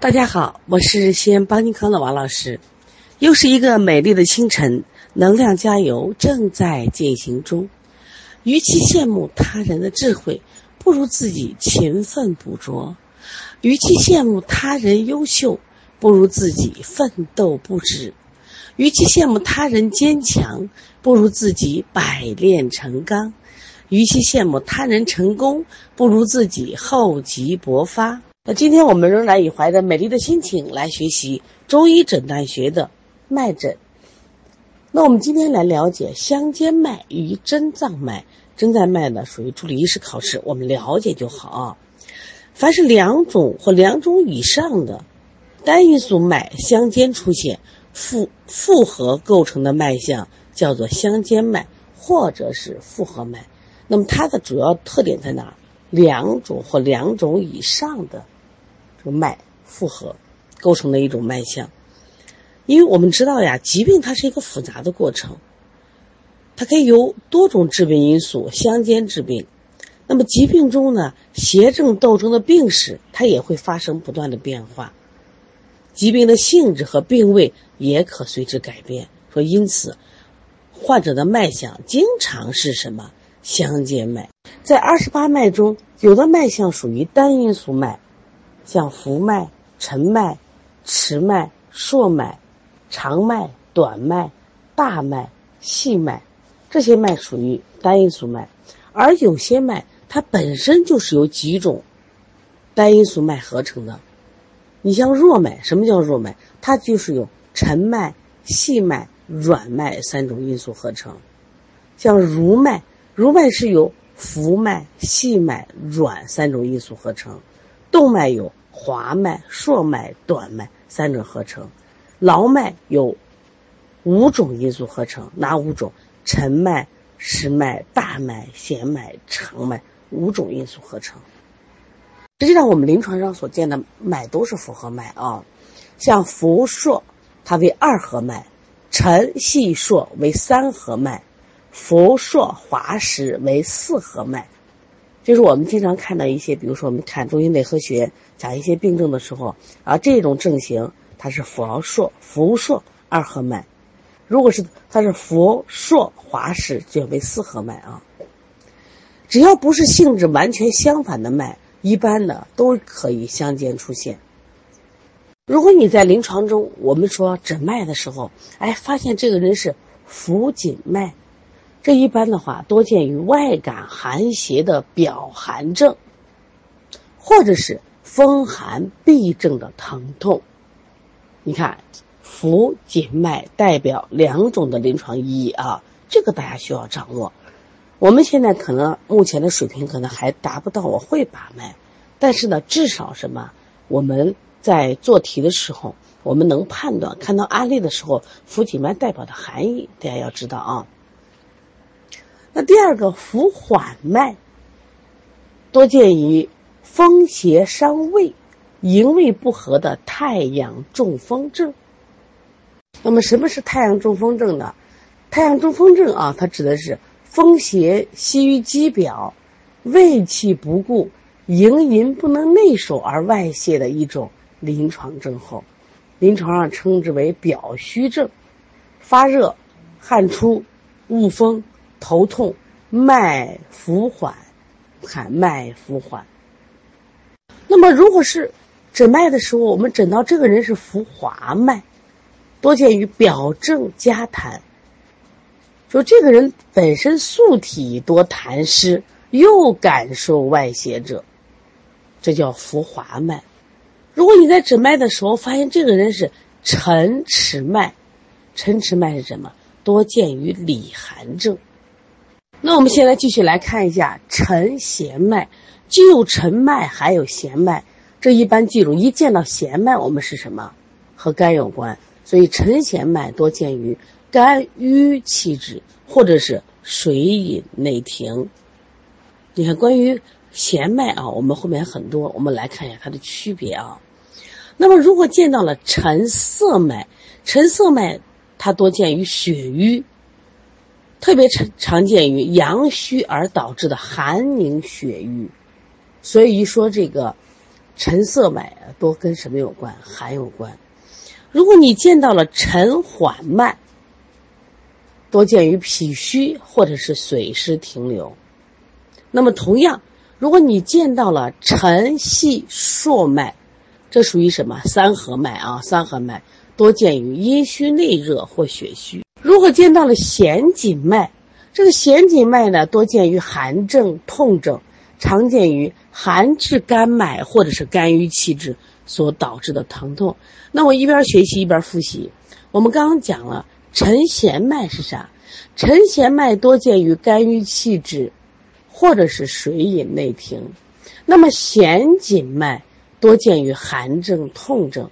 大家好，我是西安邦尼康的王老师。又是一个美丽的清晨，能量加油正在进行中。与其羡慕他人的智慧，不如自己勤奋捕捉；与其羡慕他人优秀，不如自己奋斗不止；与其羡慕他人坚强，不如自己百炼成钢；与其羡慕他人成功，不如自己厚积薄发。那今天我们仍然以怀着美丽的心情来学习中医诊断学的脉诊。那我们今天来了解香肩脉与真脏脉。真脏脉呢属于助理医师考试，我们了解就好。凡是两种或两种以上的单因素脉相间出现复复合构成的脉象，叫做相间脉或者是复合脉。那么它的主要特点在哪？两种或两种以上的。脉复合构成的一种脉象，因为我们知道呀，疾病它是一个复杂的过程，它可以由多种致病因素相间致病。那么疾病中呢，邪正斗争的病史它也会发生不断的变化，疾病的性质和病位也可随之改变。说因此，患者的脉象经常是什么相间脉？在二十八脉中，有的脉象属于单因素脉。像浮脉、沉脉、迟脉、硕脉、长脉、短脉、大脉、细脉，这些脉属于单因素脉，而有些脉它本身就是由几种单因素脉合成的。你像弱脉，什么叫弱脉？它就是由沉脉、细脉、软脉三种因素合成。像如脉，如脉是由浮脉、细脉、软三种因素合成。动脉有。滑脉、硕脉、短脉三种合成，劳脉有五种因素合成，哪五种？沉脉、实脉、大脉、弦脉、长脉五种因素合成。实际上，我们临床上所见的脉都是复合脉啊，像浮硕，它为二合脉；沉细硕为三合脉；浮硕滑实为四合脉。就是我们经常看到一些，比如说我们看中医内科学讲一些病症的时候，啊，这种症型它是浮硕、浮硕二合脉；如果是它是浮硕滑实，就为四合脉啊。只要不是性质完全相反的脉，一般的都可以相间出现。如果你在临床中，我们说诊脉的时候，哎，发现这个人是浮紧脉。这一般的话，多见于外感寒邪的表寒症，或者是风寒痹症的疼痛。你看，浮紧脉代表两种的临床意义啊，这个大家需要掌握。我们现在可能目前的水平可能还达不到我会把脉，但是呢，至少什么？我们在做题的时候，我们能判断，看到案例的时候，浮紧脉代表的含义，大家要知道啊。那第二个浮缓脉，多见于风邪伤胃、营卫不和的太阳中风症。那么什么是太阳中风症呢？太阳中风症啊，它指的是风邪袭于肌表，胃气不固，营营不能内守而外泄的一种临床症候。临床上称之为表虚症，发热、汗出、恶风。头痛，脉浮缓，看脉浮缓。那么，如果是诊脉的时候，我们诊到这个人是浮滑脉，多见于表证加痰，说这个人本身素体多痰湿，又感受外邪者，这叫浮滑脉。如果你在诊脉的时候发现这个人是沉迟脉，沉迟脉是什么？多见于里寒症。那我们现在继续来看一下沉弦脉，既有沉脉，还有弦脉。这一般记住，一见到弦脉，我们是什么？和肝有关。所以沉弦脉多见于肝郁气滞，或者是水饮内停。你看，关于弦脉啊，我们后面很多，我们来看一下它的区别啊。那么，如果见到了沉涩脉，沉涩脉它多见于血瘀。特别常常见于阳虚而导致的寒凝血瘀，所以一说这个沉涩脉多跟什么有关？寒有关。如果你见到了沉缓脉，多见于脾虚或者是水湿停留。那么同样，如果你见到了沉细数脉，这属于什么？三合脉啊，三合脉多见于阴虚内热或血虚。如果见到了弦紧脉，这个弦紧脉呢，多见于寒症、痛症，常见于寒滞肝脉或者是肝郁气滞所导致的疼痛。那我一边学习一边复习，我们刚刚讲了沉弦脉是啥？沉弦脉多见于肝郁气滞，或者是水饮内停。那么弦紧脉。多见于寒症、痛症，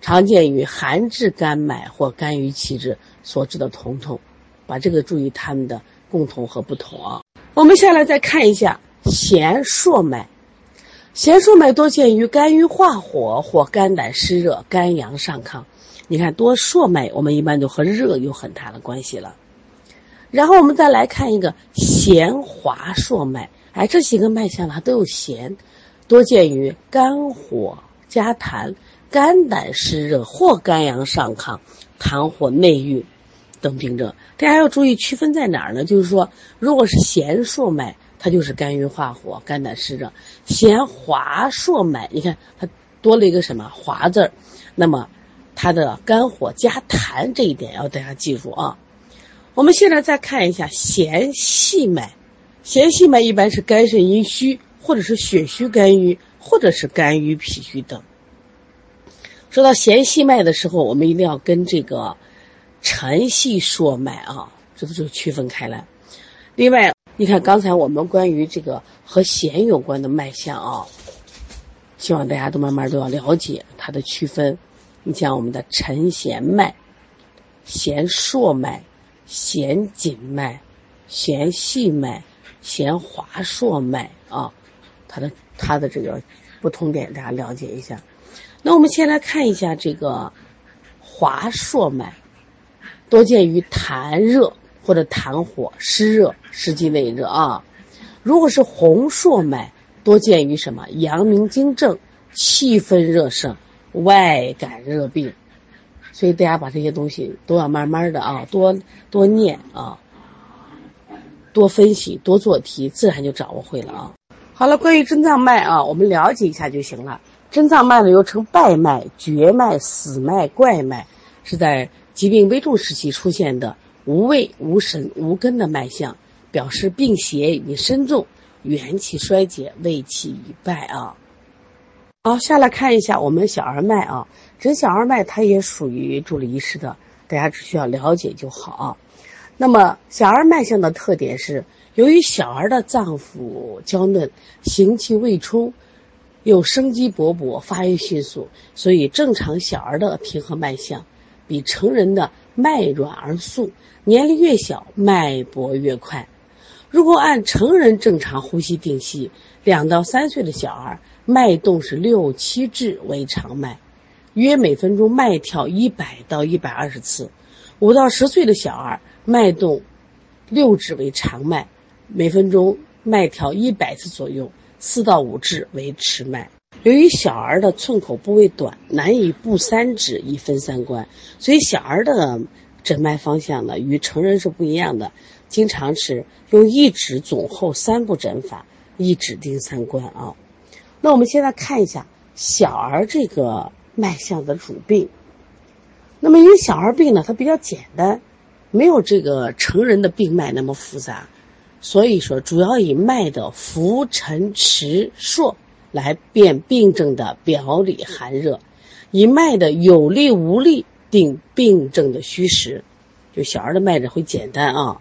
常见于寒滞肝脉或肝郁气滞所致的疼痛，把这个注意它们的共同和不同啊。我们下来再看一下弦数脉，弦数脉多见于肝郁化火或肝胆湿热、肝阳上亢。你看多数脉，我们一般都和热有很大的关系了。然后我们再来看一个弦滑数脉，哎，这几个脉象它都有弦。多见于肝火加痰、肝胆湿热或肝阳上亢、痰火内郁等病症。大家要注意区分在哪儿呢？就是说，如果是弦数脉，它就是肝郁化火、肝胆湿热；弦滑数脉，你看它多了一个什么“滑”字儿，那么它的肝火加痰这一点要大家记住啊。我们现在再看一下弦细脉，弦细脉一般是肝肾阴虚。或者是血虚肝郁，或者是肝郁脾虚等。说到弦细脉的时候，我们一定要跟这个沉细说脉啊，这都就区分开来。另外，你看刚才我们关于这个和弦有关的脉象啊，希望大家都慢慢都要了解它的区分。你像我们的沉弦脉、弦数脉、弦紧脉、弦细脉、弦滑数脉啊。它的它的这个不同点，大家了解一下。那我们先来看一下这个滑硕脉，多见于痰热或者痰火湿热、湿积内热啊。如果是红硕脉，多见于什么？阳明经正、气分热盛、外感热病。所以大家把这些东西都要慢慢的啊，多多念啊，多分析，多做题，自然就掌握会了啊。好了，关于真脏脉啊，我们了解一下就行了。真脏脉呢又称败脉、绝脉、死脉、怪脉，是在疾病危重时期出现的无味、无神、无根的脉象，表示病邪已经深重，元气衰竭，胃气已败啊。好，下来看一下我们小儿脉啊，这小儿脉它也属于助理医师的，大家只需要了解就好啊。那么小儿脉象的特点是。由于小儿的脏腑娇嫩，行气未充，又生机勃勃，发育迅速，所以正常小儿的平和脉象比成人的脉软而速，年龄越小脉搏越快。如果按成人正常呼吸定息，两到三岁的小儿脉动是六七至为常脉，约每分钟脉跳一百到一百二十次；五到十岁的小儿脉动六指为常脉。每分钟脉跳一百次左右，四到五指为迟脉。由于小儿的寸口部位短，难以布三指以分三关，所以小儿的诊脉方向呢与成人是不一样的。经常是用一指总后三步诊法，一指定三关啊。那我们现在看一下小儿这个脉象的主病。那么因为小儿病呢，它比较简单，没有这个成人的病脉那么复杂。所以说，主要以脉的浮沉迟数来辨病症的表里寒热，以脉的有力无力定病症的虚实。就小儿的脉诊会简单啊。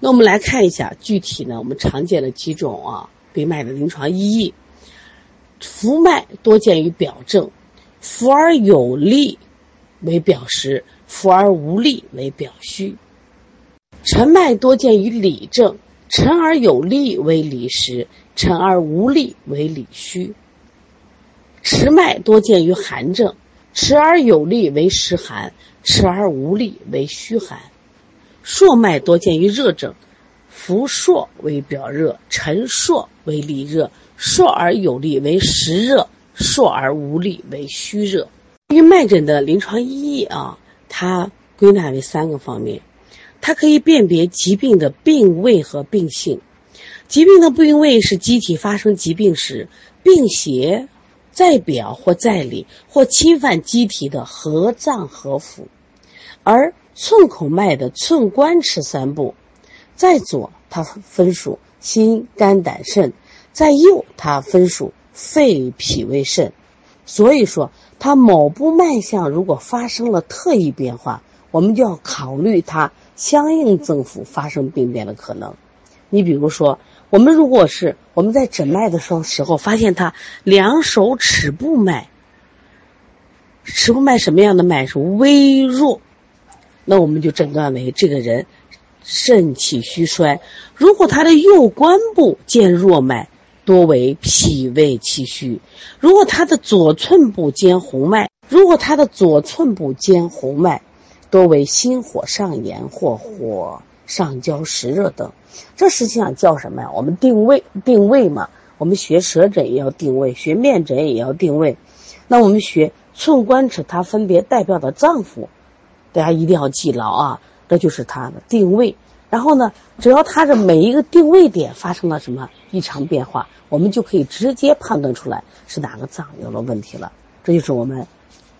那我们来看一下具体呢，我们常见的几种啊病脉的临床意义。浮脉多见于表症，浮而有力为表实，浮而无力为表虚。沉脉多见于里症，沉而有力为里实，沉而无力为里虚。迟脉多见于寒症，迟而有力为实寒，迟而无力为虚寒。数脉多见于热症，浮数为表热，沉数为里热，数而有力为实热，朔而无力为虚热。关于脉诊的临床意义啊，它归纳为三个方面，它可以辨别疾病的病位和病性。疾病的病位是机体发生疾病时，病邪在表或在里，或侵犯机体的合脏合腑；而寸口脉的寸关尺三部，在左它分属心肝胆肾，在右它分属肺脾胃肾。所以说，它某部脉象如果发生了特异变化，我们就要考虑它相应脏腑发生病变的可能。你比如说。我们如果是我们在诊脉的时候时候发现他两手尺部脉，尺部脉什么样的脉是微弱，那我们就诊断为这个人肾气虚衰。如果他的右关部见弱脉，多为脾胃气虚；如果他的左寸部见红脉，如果他的左寸部见红脉，多为心火上炎或火。上焦实热等，这实际上叫什么呀？我们定位定位嘛。我们学舌诊也要定位，学面诊也要定位。那我们学寸关尺，它分别代表的脏腑，大家一定要记牢啊。这就是它的定位。然后呢，只要它的每一个定位点发生了什么异常变化，我们就可以直接判断出来是哪个脏有了问题了。这就是我们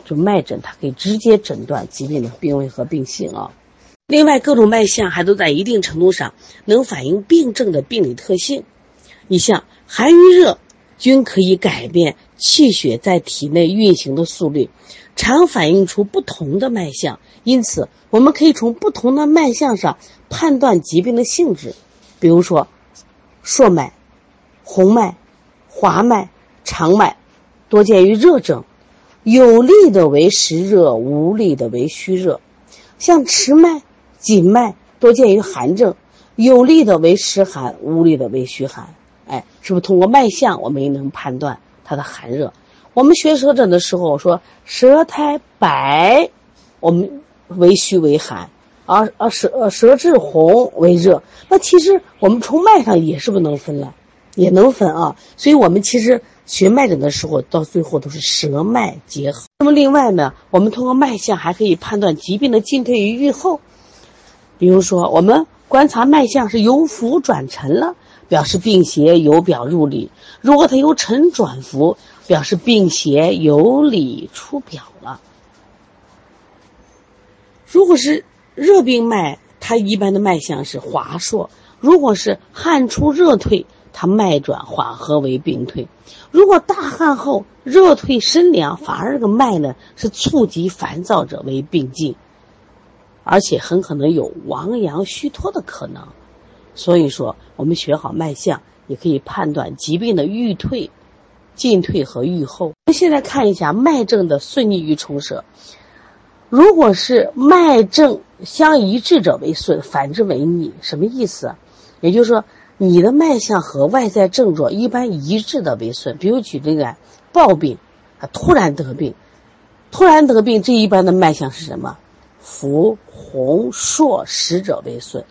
就脉诊，它可以直接诊断疾病的病位和病性啊。另外，各种脉象还都在一定程度上能反映病症的病理特性。你像寒与热，均可以改变气血在体内运行的速率，常反映出不同的脉象。因此，我们可以从不同的脉象上判断疾病的性质。比如说，硕脉、红脉、滑脉、长脉，多见于热症，有力的为实热，无力的为虚热。像迟脉。紧脉多见于寒症，有力的为实寒，无力的为虚寒。哎，是不是通过脉象我们也能判断它的寒热？我们学舌诊的时候说舌苔白，我们为虚为寒，而而舌舌质红为热。那其实我们从脉上也是不能分了，也能分啊。所以我们其实学脉诊的时候，到最后都是舌脉结合。那么另外呢，我们通过脉象还可以判断疾病的进退与愈后。比如说，我们观察脉象是由浮转沉了，表示病邪由表入里；如果它由沉转浮，表示病邪由里出表了。如果是热病脉，它一般的脉象是滑硕；如果是汗出热退，它脉转缓和为病退；如果大汗后热退身凉，反而这个脉呢是促急烦躁者为病进。而且很可能有亡阳虚脱的可能，所以说我们学好脉象，也可以判断疾病的愈退、进退和愈后。我们现在看一下脉证的顺逆与重舍。如果是脉证相一致者为顺，反之为逆，什么意思？也就是说，你的脉象和外在症状一般一致的为顺。比如举这个暴病，啊，突然得病，突然得病，这一般的脉象是什么？浮红硕实者为顺，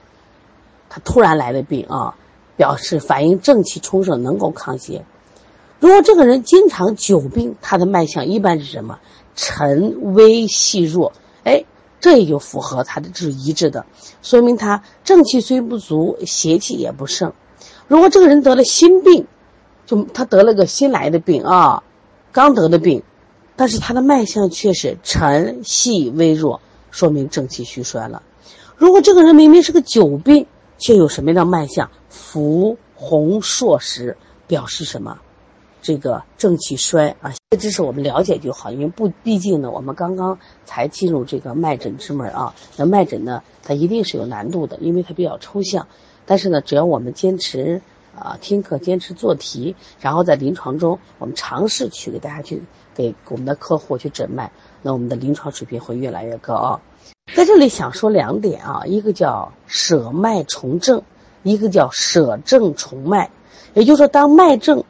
他突然来的病啊，表示反映正气充盛，能够抗邪。如果这个人经常久病，他的脉象一般是什么？沉微细弱，这也就符合他的这是一致的，说明他正气虽不足，邪气也不盛。如果这个人得了心病，就他得了个新来的病啊，刚得的病，但是他的脉象却是沉细微弱。说明正气虚衰了。如果这个人明明是个久病，却有什么样的脉象？浮红硕实，表示什么？这个正气衰啊。知识我们了解就好，因为不，毕竟呢，我们刚刚才进入这个脉诊之门啊。那脉诊呢，它一定是有难度的，因为它比较抽象。但是呢，只要我们坚持啊听课，坚持做题，然后在临床中，我们尝试去给大家去给我们的客户去诊脉。那我们的临床水平会越来越高啊！在这里想说两点啊，一个叫舍脉从症，一个叫舍症从脉。也就是说，当脉症，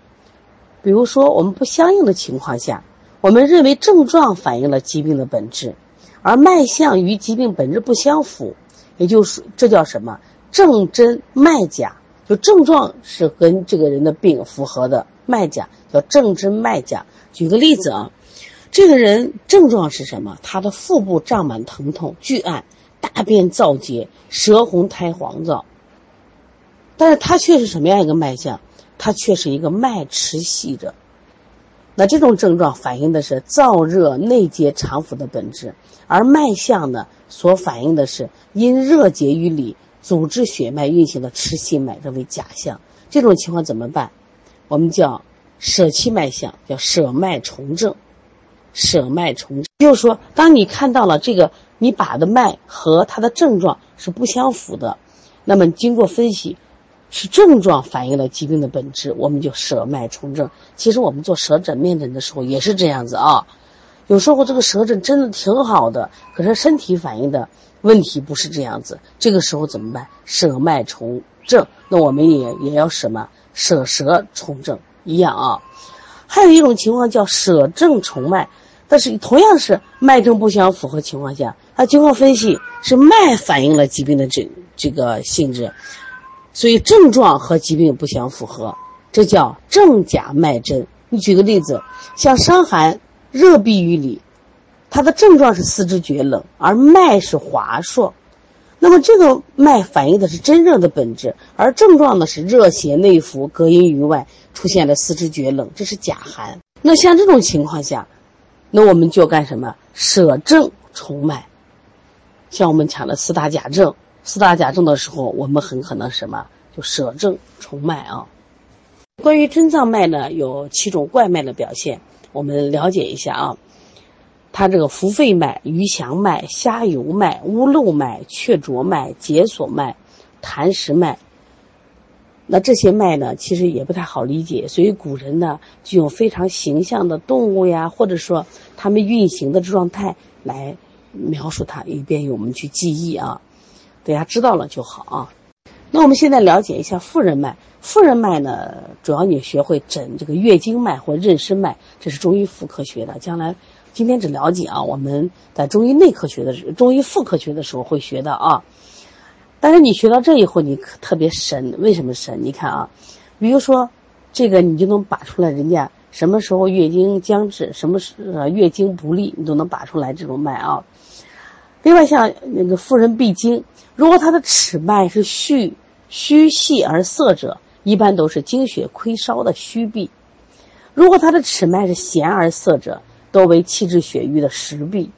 比如说我们不相应的情况下，我们认为症状反映了疾病的本质，而脉象与疾病本质不相符，也就是这叫什么？症真脉假，就症状是跟这个人的病符合的，脉假叫正真脉假。举个例子啊，这个人症状是什么？他的腹部胀满疼痛、巨按、大便燥结、舌红苔黄燥。但是他却是什么样一个脉象？它却是一个脉迟细者。那这种症状反映的是燥热内结肠腑的本质，而脉象呢，所反映的是因热结于里。阻滞血脉运行的迟细脉，这为假象。这种情况怎么办？我们叫舍弃脉象，叫舍脉从症。舍脉从症，就是说，当你看到了这个你把的脉和它的症状是不相符的，那么经过分析，是症状反映了疾病的本质，我们就舍脉从症。其实我们做舌诊、面诊的时候也是这样子啊。有时候这个舌诊真的挺好的，可是身体反映的。问题不是这样子，这个时候怎么办？舍脉从症，那我们也也要什么？舍舌从症一样啊。还有一种情况叫舍症从脉，但是同样是脉症不相符合情况下，它经过分析是脉反映了疾病的这这个性质，所以症状和疾病不相符合，这叫症假脉真。你举个例子，像伤寒热痹于里。它的症状是四肢厥冷，而脉是滑数，那么这个脉反映的是真正的本质，而症状呢是热邪内浮，隔阴于外，出现了四肢厥冷，这是假寒。那像这种情况下，那我们就干什么？舍症从脉。像我们讲的四大假症，四大假症的时候，我们很可能什么？就舍症从脉啊。关于真脏脉呢，有七种怪脉的表现，我们了解一下啊。它这个浮肺脉、鱼翔脉、虾游脉、乌漏脉、雀啄脉、解锁脉、痰石脉，那这些脉呢，其实也不太好理解，所以古人呢就用非常形象的动物呀，或者说它们运行的状态来描述它，以便于我们去记忆啊。大家知道了就好啊。那我们现在了解一下妇人脉。妇人脉呢，主要你学会诊这个月经脉或妊娠脉，这是中医妇科学的，将来。今天只了解啊，我们在中医内科学的，中医妇科学的时候会学到啊。但是你学到这以后，你特别神，为什么神？你看啊，比如说这个，你就能把出来人家什么时候月经将至，什么时月经不利，你都能把出来这种脉啊。另外像那个妇人闭经，如果她的尺脉是虚虚细而涩者，一般都是经血亏烧的虚闭；如果她的尺脉是弦而涩者，多为气滞血瘀的实痹，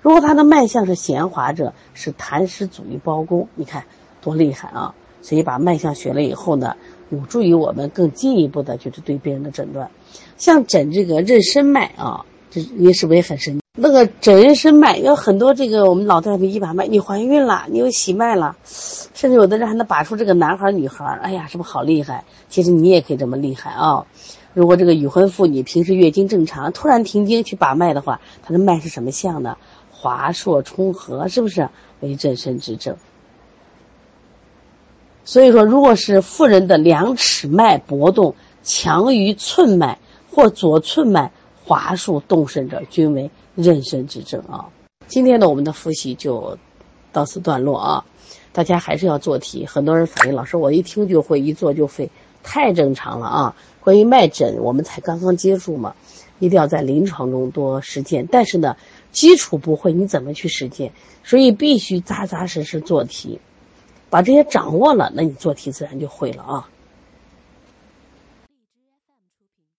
如果他的脉象是弦滑者，是痰湿阻于包宫。你看多厉害啊！所以把脉象学了以后呢，有助于我们更进一步的，就是对病人的诊断。像诊这个妊娠脉啊，这也是不是也很神。那个诊妊娠脉有很多，这个我们老大夫一把脉，你怀孕了，你有喜脉了，甚至有的人还能把出这个男孩女孩。哎呀，是不是好厉害？其实你也可以这么厉害啊！如果这个已婚妇女平时月经正常，突然停经去把脉的话，她的脉是什么象呢？滑硕冲合，是不是为妊娠之症？所以说，如果是妇人的两尺脉搏动强于寸脉或左寸脉华数动身者，均为妊娠之症啊。今天呢，我们的复习就到此段落啊。大家还是要做题。很多人反映，老师我一听就会，一做就废，太正常了啊。关于脉诊，我们才刚刚接触嘛，一定要在临床中多实践。但是呢，基础不会，你怎么去实践？所以必须扎扎实实做题，把这些掌握了，那你做题自然就会了啊。